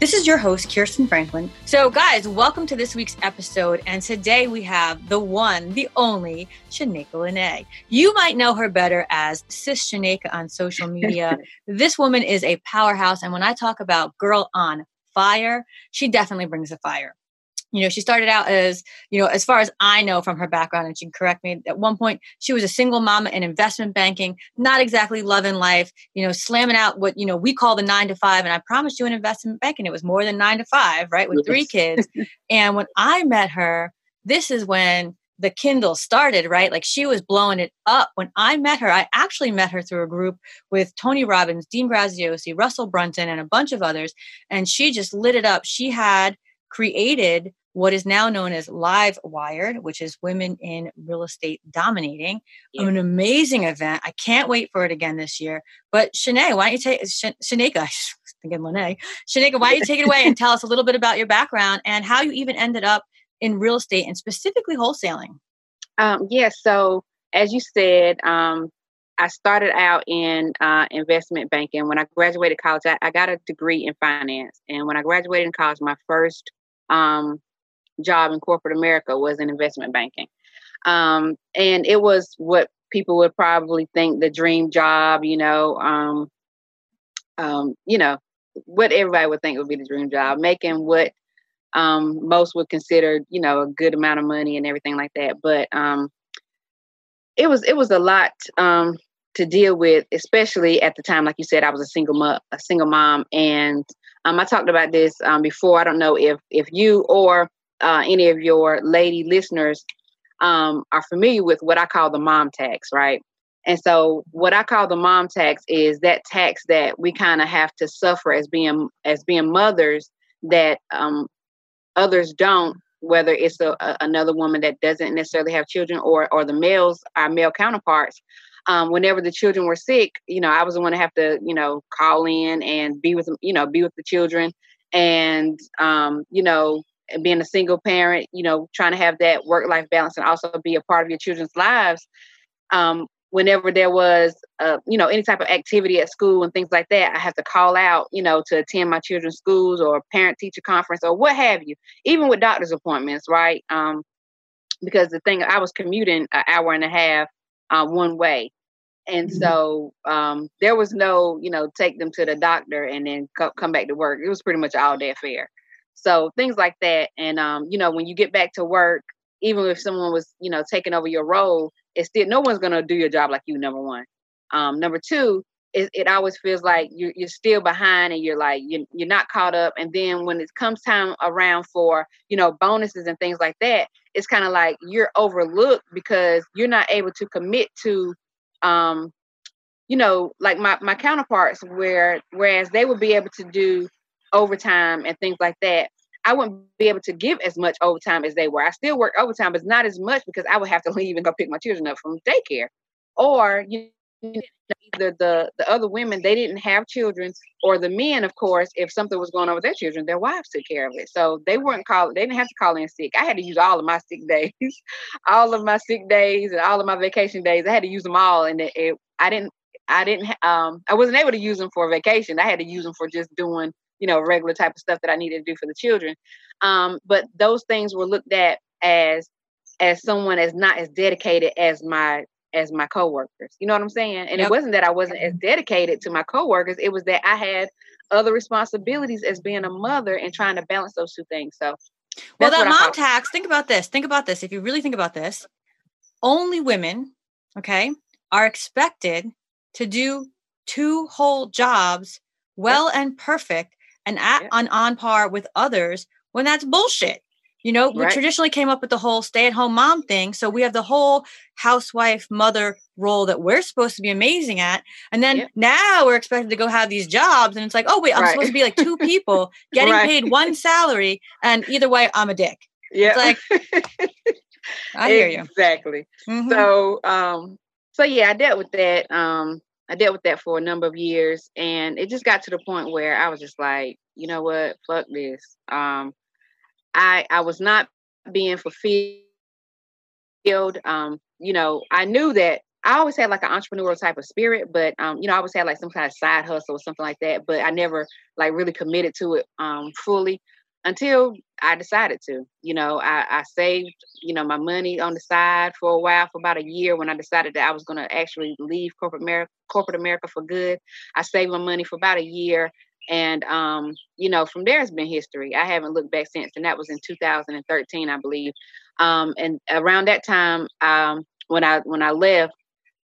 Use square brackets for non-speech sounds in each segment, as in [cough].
This is your host, Kirsten Franklin. So, guys, welcome to this week's episode. And today we have the one, the only, Shaneka Lene. You might know her better as Sis Shaneka on social media. [laughs] this woman is a powerhouse. And when I talk about Girl on Fire, she definitely brings the fire you know, she started out as, you know, as far as I know from her background, and she can correct me, at one point she was a single mama in investment banking, not exactly loving life, you know, slamming out what, you know, we call the nine to five. And I promised you an investment banking, it was more than nine to five, right? With three kids. [laughs] and when I met her, this is when the Kindle started, right? Like she was blowing it up. When I met her, I actually met her through a group with Tony Robbins, Dean Graziosi, Russell Brunson, and a bunch of others. And she just lit it up. She had created what is now known as Live Wired, which is Women in Real Estate Dominating. Yeah. An amazing event. I can't wait for it again this year. But Shanae, why don't you take Sh- Shaneka? [laughs] Thinking Lene. Shaneka, why don't you take it away and tell us a little bit about your background and how you even ended up in real estate and specifically wholesaling? Um, yes. Yeah, so as you said, um, I started out in uh, investment banking. When I graduated college, I, I, got a degree in finance. And when I graduated in college, my first um, job in corporate America was in investment banking. Um, and it was what people would probably think the dream job, you know, um, um, you know, what everybody would think would be the dream job, making what um, most would consider, you know, a good amount of money and everything like that. But um, it was it was a lot um, to deal with, especially at the time, like you said, I was a single mom, a single mom, and um, I talked about this um, before. I don't know if if you or uh, any of your lady listeners um, are familiar with what I call the mom tax, right? And so, what I call the mom tax is that tax that we kind of have to suffer as being as being mothers that um, others don't. Whether it's a, a, another woman that doesn't necessarily have children, or or the males, our male counterparts, um, whenever the children were sick, you know, I was the one to have to, you know, call in and be with them, you know, be with the children and, um, you know, being a single parent, you know, trying to have that work life balance and also be a part of your children's lives. Um, whenever there was, uh, you know, any type of activity at school and things like that, I have to call out, you know, to attend my children's schools or parent teacher conference or what have you, even with doctor's appointments, right? Um, because the thing, I was commuting an hour and a half uh, one way. And mm-hmm. so um, there was no, you know, take them to the doctor and then co- come back to work. It was pretty much all day affair. So things like that. And um, you know, when you get back to work, even if someone was, you know, taking over your role, it's still no one's gonna do your job like you, number one. Um, number two, it, it always feels like you're, you're still behind and you're like you're, you're not caught up and then when it comes time around for you know bonuses and things like that it's kind of like you're overlooked because you're not able to commit to um you know like my my counterparts where whereas they would be able to do overtime and things like that, I wouldn't be able to give as much overtime as they were. I still work overtime, but not as much because I would have to [laughs] leave and go pick my children up from daycare. Or you know, either the the other women they didn't have children, or the men, of course, if something was going on with their children, their wives took care of it. So they weren't called. They didn't have to call in sick. I had to use all of my sick [laughs] days, all of my sick days, and all of my vacation days. I had to use them all, and it, it, I didn't. I didn't. Um, I wasn't able to use them for vacation. I had to use them for just doing you know, regular type of stuff that I needed to do for the children. Um, but those things were looked at as as someone as not as dedicated as my as my coworkers. You know what I'm saying? And yep. it wasn't that I wasn't as dedicated to my coworkers, it was that I had other responsibilities as being a mother and trying to balance those two things. So well that mom tax, think about this. Think about this. If you really think about this, only women, okay, are expected to do two whole jobs well and perfect and at, yeah. on on par with others when that's bullshit. You know, we traditionally came up with the whole stay at home mom thing. So we have the whole housewife mother role that we're supposed to be amazing at. And then now we're expected to go have these jobs. And it's like, oh, wait, I'm right. supposed to be like two [laughs] people getting right. paid one salary. And either way, I'm a dick. Yeah. It's like, [laughs] I hear you. Exactly. Mm-hmm. So, um, so yeah, I dealt with that. Um, I dealt with that for a number of years, and it just got to the point where I was just like, you know what, fuck this. Um, I I was not being fulfilled. Um, you know, I knew that I always had like an entrepreneurial type of spirit, but um, you know, I always had like some kind of side hustle or something like that. But I never like really committed to it um fully until I decided to. You know, I, I saved, you know, my money on the side for a while, for about a year when I decided that I was gonna actually leave corporate America corporate America for good. I saved my money for about a year. And um, you know, from there has been history. I haven't looked back since, and that was in 2013, I believe. Um, and around that time, um, when I when I left,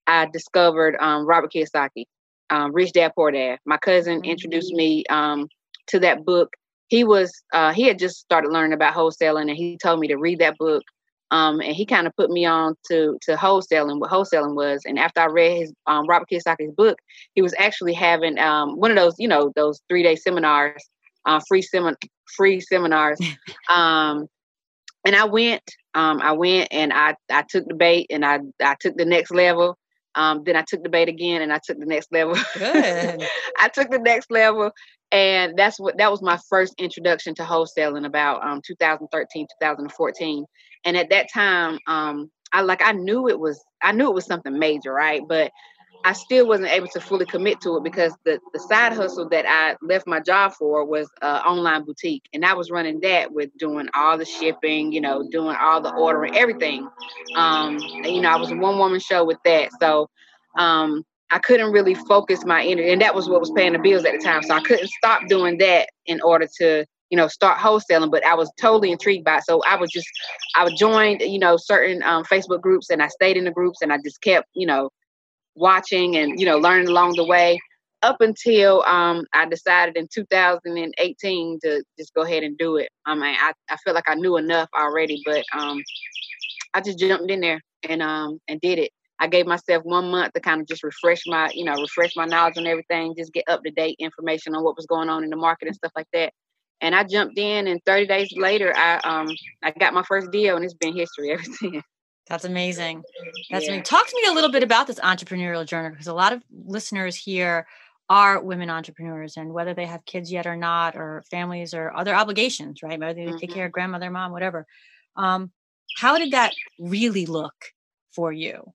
I discovered um, Robert Kiyosaki, um, Rich Dad Poor Dad. My cousin mm-hmm. introduced me um, to that book. He was uh, he had just started learning about wholesaling, and he told me to read that book. Um, and he kind of put me on to to wholesaling, what wholesaling was. And after I read his um, Robert Kiyosaki's book, he was actually having um, one of those, you know, those three day seminars, uh, free seminar, free seminars. [laughs] um, and I went, um, I went and I I took the bait and I I took the next level. Um, then I took the bait again and I took the next level. [laughs] Good. I took the next level. And that's what that was my first introduction to wholesaling about um, 2013, 2014. And at that time, um, I like I knew it was I knew it was something major, right? But I still wasn't able to fully commit to it because the, the side hustle that I left my job for was an online boutique. And I was running that with doing all the shipping, you know, doing all the ordering, everything. Um, you know, I was a one woman show with that. So um, I couldn't really focus my energy. And that was what was paying the bills at the time. So I couldn't stop doing that in order to you know, start wholesaling, but I was totally intrigued by it. So I was just, I joined, you know, certain um, Facebook groups and I stayed in the groups and I just kept, you know, watching and you know learning along the way up until um, I decided in 2018 to just go ahead and do it. I mean, I, I felt like I knew enough already, but um, I just jumped in there and um, and did it. I gave myself one month to kind of just refresh my, you know, refresh my knowledge on everything, just get up to date information on what was going on in the market and stuff like that. And I jumped in, and 30 days later, I um I got my first deal, and it's been history ever [laughs] since. That's amazing. That's yeah. amazing. Talk to me a little bit about this entrepreneurial journey because a lot of listeners here are women entrepreneurs and whether they have kids yet or not or families or other obligations, right? Whether they mm-hmm. take care of grandmother, mom, whatever. Um, how did that really look for you?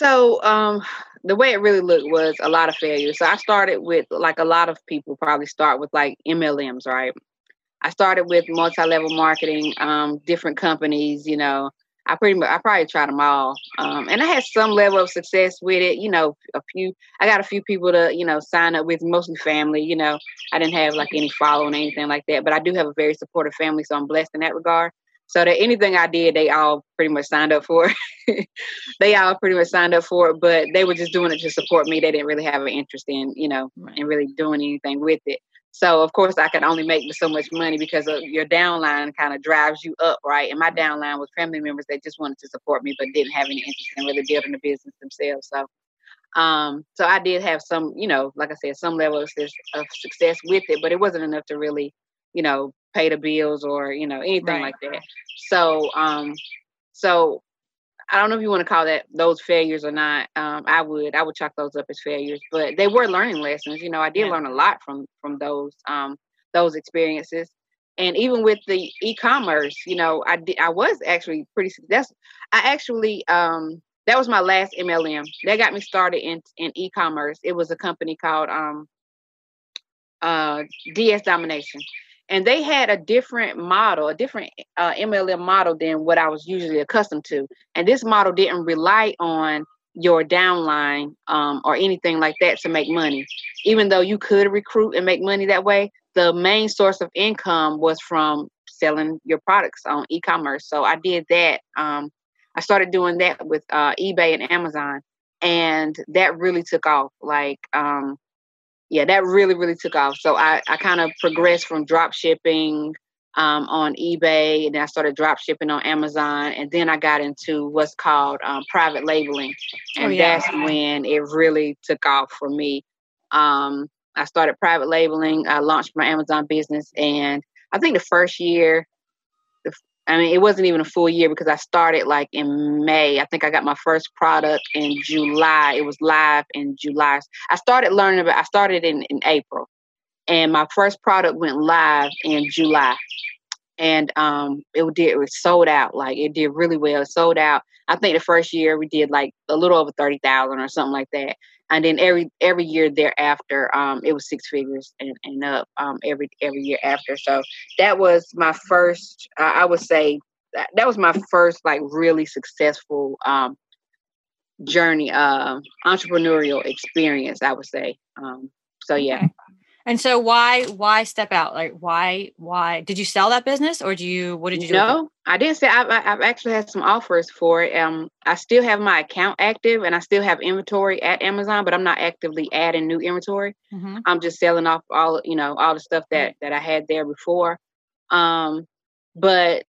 So um, the way it really looked was a lot of failure. So I started with like a lot of people probably start with like MLMs, right? I started with multi-level marketing, um, different companies, you know, I pretty much I probably tried them all, um, and I had some level of success with it. You know, a few I got a few people to you know sign up with, mostly family. You know, I didn't have like any following or anything like that, but I do have a very supportive family, so I'm blessed in that regard. So that anything I did, they all pretty much signed up for. [laughs] they all pretty much signed up for it, but they were just doing it to support me. They didn't really have an interest in, you know, in really doing anything with it. So of course I could only make so much money because of your downline kind of drives you up, right? And my downline was family members that just wanted to support me but didn't have any interest in really building the business themselves. So um so I did have some, you know, like I said, some level of, of success with it, but it wasn't enough to really, you know, pay the bills or, you know, anything right. like that. So um so I don't know if you want to call that those failures or not. Um, I would I would chalk those up as failures, but they were learning lessons. You know, I did yeah. learn a lot from from those um, those experiences. And even with the e-commerce, you know, I did I was actually pretty successful. I actually um, that was my last MLM. That got me started in in e-commerce. It was a company called um, uh, DS Domination and they had a different model, a different uh, MLM model than what I was usually accustomed to. And this model didn't rely on your downline um, or anything like that to make money. Even though you could recruit and make money that way, the main source of income was from selling your products on e-commerce. So I did that. Um, I started doing that with uh, eBay and Amazon, and that really took off. Like um, yeah, that really, really took off. So I, I kind of progressed from drop shipping um, on eBay, and then I started drop shipping on Amazon, and then I got into what's called um, private labeling, oh, and oh, yeah. that's when it really took off for me. Um, I started private labeling. I launched my Amazon business, and I think the first year, I mean, it wasn't even a full year because I started like in May. I think I got my first product in July. It was live in July. I started learning about. I started in in April, and my first product went live in July, and um, it did. It was sold out. Like it did really well. It sold out. I think the first year we did like a little over thirty thousand or something like that and then every every year thereafter um, it was six figures and, and up um, every every year after. So that was my first uh, i would say that, that was my first like really successful um, journey uh, entrepreneurial experience i would say. Um, so yeah. And so why why step out? Like why why did you sell that business or do you what did you do? No, I didn't say. I've, I've actually had some offers for it. Um, I still have my account active and I still have inventory at Amazon, but I'm not actively adding new inventory. Mm-hmm. I'm just selling off all you know all the stuff that that I had there before. Um, but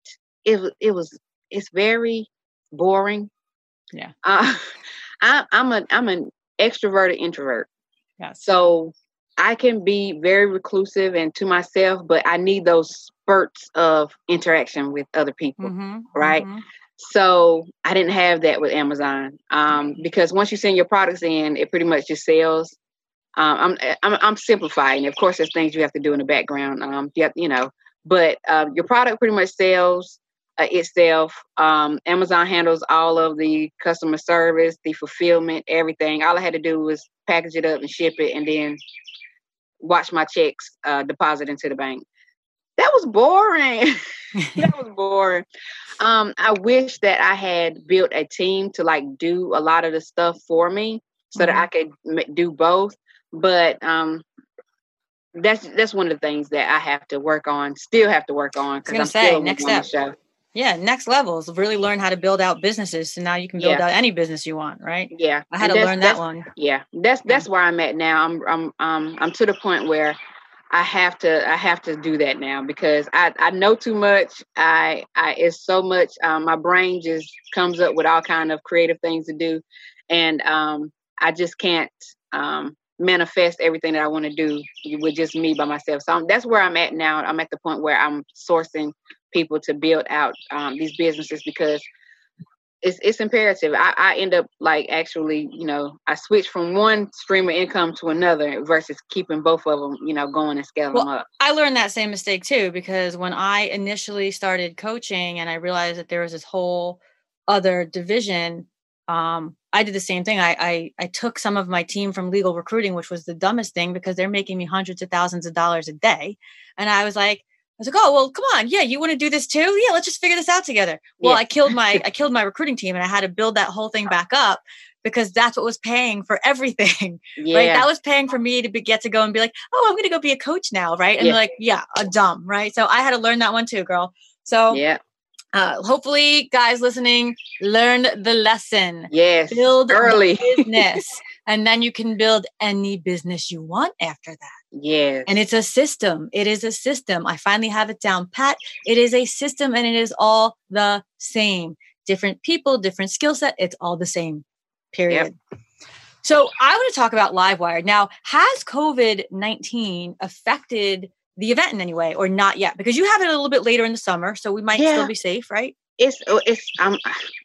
it it was it's very boring. Yeah. Uh, [laughs] I, I'm a I'm an extroverted introvert. Yeah. So I can be very reclusive and to myself, but I need those spurts of interaction with other people, mm-hmm, right? Mm-hmm. So I didn't have that with Amazon um, because once you send your products in, it pretty much just sells. Um, I'm, I'm, I'm simplifying. Of course, there's things you have to do in the background. Um, you, have, you know, but uh, your product pretty much sells uh, itself. Um, Amazon handles all of the customer service, the fulfillment, everything. All I had to do was package it up and ship it, and then watch my checks uh, deposit into the bank. That was boring. [laughs] that was boring. Um, I wish that I had built a team to like do a lot of the stuff for me so mm-hmm. that I could m- do both. But um, that's that's one of the things that I have to work on. Still have to work on because I'm say, still next step. Yeah, next levels really learn how to build out businesses. So now you can build yeah. out any business you want, right? Yeah, I had to learn that one. Yeah, that's that's where I'm at now. I'm I'm um I'm to the point where I have to I have to do that now because I I know too much. I I it's so much. Um, my brain just comes up with all kind of creative things to do, and um I just can't um manifest everything that I want to do with just me by myself. So I'm, that's where I'm at now. I'm at the point where I'm sourcing people to build out um, these businesses because it's it's imperative. I, I end up like actually, you know, I switch from one stream of income to another versus keeping both of them, you know, going and scaling well, them up. I learned that same mistake too because when I initially started coaching and I realized that there was this whole other division, um, I did the same thing. I, I I took some of my team from legal recruiting, which was the dumbest thing because they're making me hundreds of thousands of dollars a day, and I was like, was like, oh well, come on, yeah, you want to do this too? Yeah, let's just figure this out together. Well, yeah. I killed my [laughs] I killed my recruiting team, and I had to build that whole thing back up because that's what was paying for everything, [laughs] yeah. right? That was paying for me to be, get to go and be like, oh, I'm going to go be a coach now, right? And yeah. like, yeah, a dumb, right? So I had to learn that one too, girl. So yeah. Uh, hopefully, guys listening, learn the lesson. Yes, build early [laughs] business, and then you can build any business you want after that. Yes. And it's a system. It is a system. I finally have it down pat. It is a system and it is all the same. Different people, different skill set. It's all the same. Period. Yep. So I want to talk about Livewire. Now, has COVID 19 affected the event in any way or not yet? Because you have it a little bit later in the summer, so we might yeah. still be safe, right? It's oh, it's I'm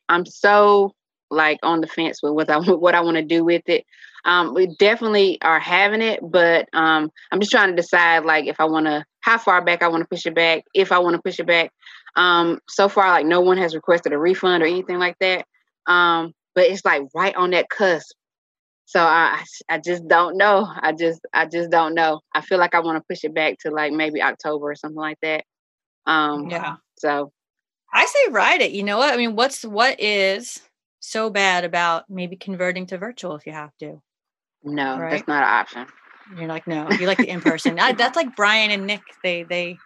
I'm so like on the fence with what I [laughs] what I want to do with it. Um, we definitely are having it, but um, I'm just trying to decide like if I want to how far back I want to push it back, if I want to push it back. Um, so far, like no one has requested a refund or anything like that. Um, but it's like right on that cusp. So I I just don't know. I just I just don't know. I feel like I want to push it back to like maybe October or something like that. Um, yeah. So I say ride it. You know what? I mean, what's what is so bad about maybe converting to virtual if you have to? No, right? that's not an option. You're like, no, you like the in person. that's like Brian and Nick. They they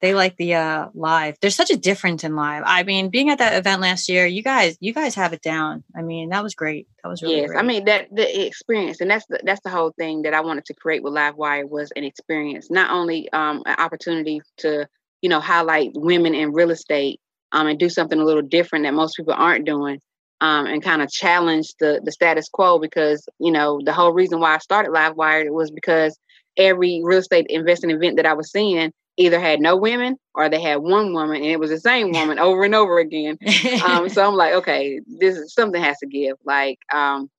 they like the uh live. There's such a difference in live. I mean, being at that event last year, you guys you guys have it down. I mean, that was great. That was really yes. Great. I mean that the experience, and that's the, that's the whole thing that I wanted to create with Livewire was an experience, not only um an opportunity to you know highlight women in real estate um and do something a little different that most people aren't doing, um, and kind of challenge the the status quo because you know the whole reason why I started Livewire was because every real estate investing event that I was seeing, either had no women or they had one woman and it was the same [laughs] woman over and over again. Um, so I'm like, okay, this is something has to give. Like, um,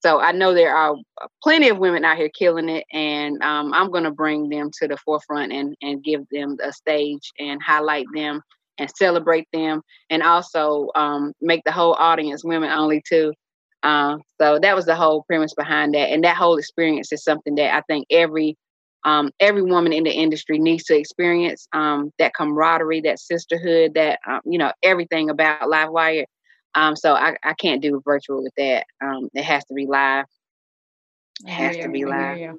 so I know there are plenty of women out here killing it, and um, I'm going to bring them to the forefront and and give them a stage and highlight them and celebrate them, and also um, make the whole audience women only too. Uh, so that was the whole premise behind that, and that whole experience is something that I think every um, every woman in the industry needs to experience um, that camaraderie, that sisterhood, that um, you know everything about Livewire. Um, so I, I can't do virtual with that. Um, it has to be live. It has to be live.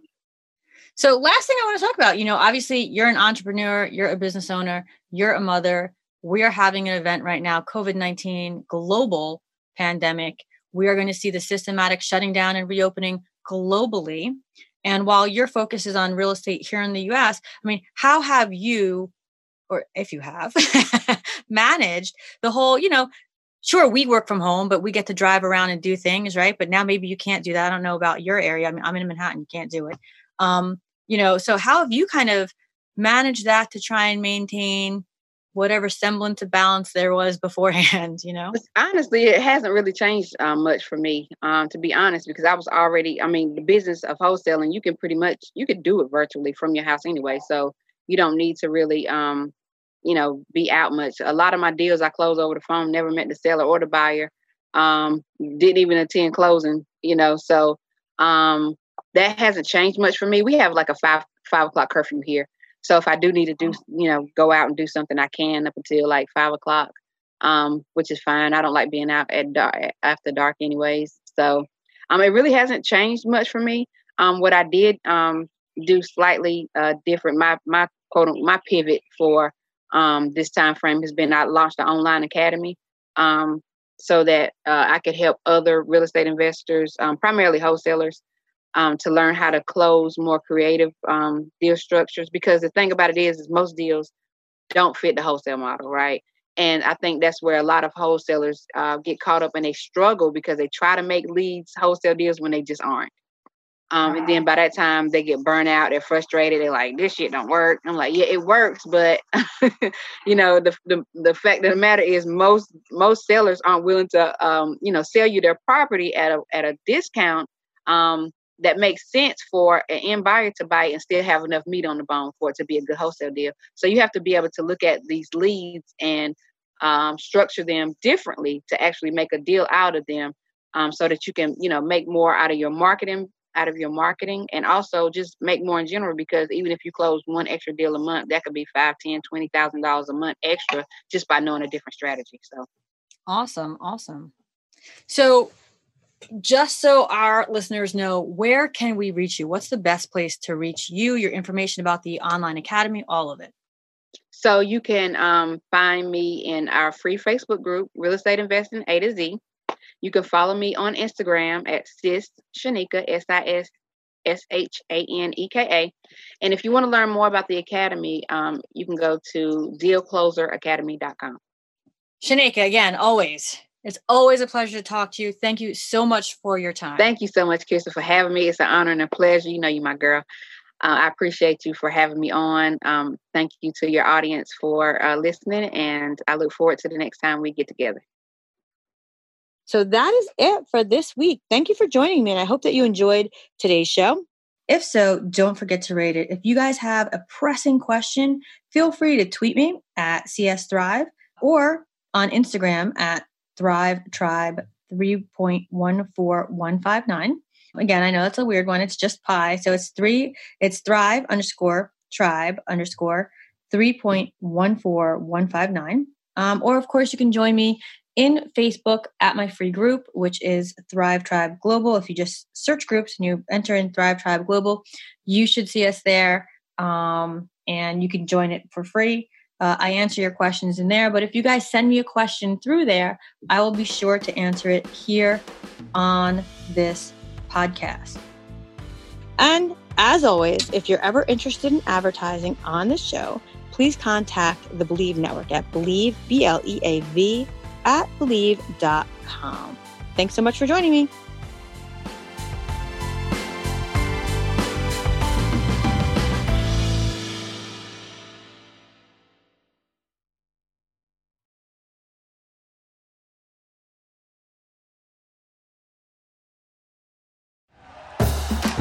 So last thing I want to talk about, you know, obviously you're an entrepreneur, you're a business owner, you're a mother. We are having an event right now, COVID 19 global pandemic. We are going to see the systematic shutting down and reopening globally. And while your focus is on real estate here in the US, I mean, how have you, or if you have, [laughs] managed the whole, you know, sure, we work from home, but we get to drive around and do things, right? But now maybe you can't do that. I don't know about your area. I mean, I'm in Manhattan, you can't do it. Um, you know, so how have you kind of managed that to try and maintain whatever semblance of balance there was beforehand, [laughs] you know? Honestly, it hasn't really changed um, much for me, um, to be honest, because I was already, I mean, the business of wholesaling, you can pretty much, you could do it virtually from your house anyway. So you don't need to really, um, you know, be out much. A lot of my deals I close over the phone, never met the seller or the buyer, um, didn't even attend closing, you know, so um, that hasn't changed much for me. We have like a five, five o'clock curfew here. So if I do need to do, you know, go out and do something, I can up until like five o'clock, um, which is fine. I don't like being out at dark after dark, anyways. So um, it really hasn't changed much for me. Um, what I did um do slightly uh different. My my quote my pivot for um this time frame has been I launched an online academy um so that uh, I could help other real estate investors, um, primarily wholesalers, um, to learn how to close more creative um, deal structures. Because the thing about it is, is most deals don't fit the wholesale model, right? And I think that's where a lot of wholesalers uh, get caught up and they struggle because they try to make leads wholesale deals when they just aren't. Um, and then by that time they get burnt out, they're frustrated, they're like, this shit don't work. I'm like, yeah, it works, but [laughs] you know, the, the the fact of the matter is most most sellers aren't willing to um, you know, sell you their property at a at a discount um that makes sense for an end buyer to buy and still have enough meat on the bone for it to be a good wholesale deal. So you have to be able to look at these leads and um, structure them differently to actually make a deal out of them, um, so that you can, you know, make more out of your marketing, out of your marketing, and also just make more in general. Because even if you close one extra deal a month, that could be five, ten, twenty thousand dollars a month extra just by knowing a different strategy. So awesome, awesome. So just so our listeners know, where can we reach you? What's the best place to reach you, your information about the online academy, all of it? So you can um, find me in our free Facebook group, Real Estate Investing A to Z. You can follow me on Instagram at sis Shaneka, S I S S H A N E K A. And if you want to learn more about the academy, um, you can go to dealcloseracademy.com. Shaneka, again, always it's always a pleasure to talk to you. Thank you so much for your time. Thank you so much, Kirsten, for having me. It's an honor and a pleasure. You know, you my girl. Uh, I appreciate you for having me on. Um, thank you to your audience for uh, listening, and I look forward to the next time we get together. So that is it for this week. Thank you for joining me, and I hope that you enjoyed today's show. If so, don't forget to rate it. If you guys have a pressing question, feel free to tweet me at CS Thrive or on Instagram at Thrive Tribe 3.14159. Again, I know that's a weird one. It's just pi. So it's three, it's thrive underscore tribe underscore 3.14159. Um, or, of course, you can join me in Facebook at my free group, which is Thrive Tribe Global. If you just search groups and you enter in Thrive Tribe Global, you should see us there. Um, and you can join it for free. Uh, I answer your questions in there. But if you guys send me a question through there, I will be sure to answer it here on this podcast. And as always, if you're ever interested in advertising on the show, please contact the Bleav Network at bleav, B L E A V, at Bleav.com. Thanks so much for joining me.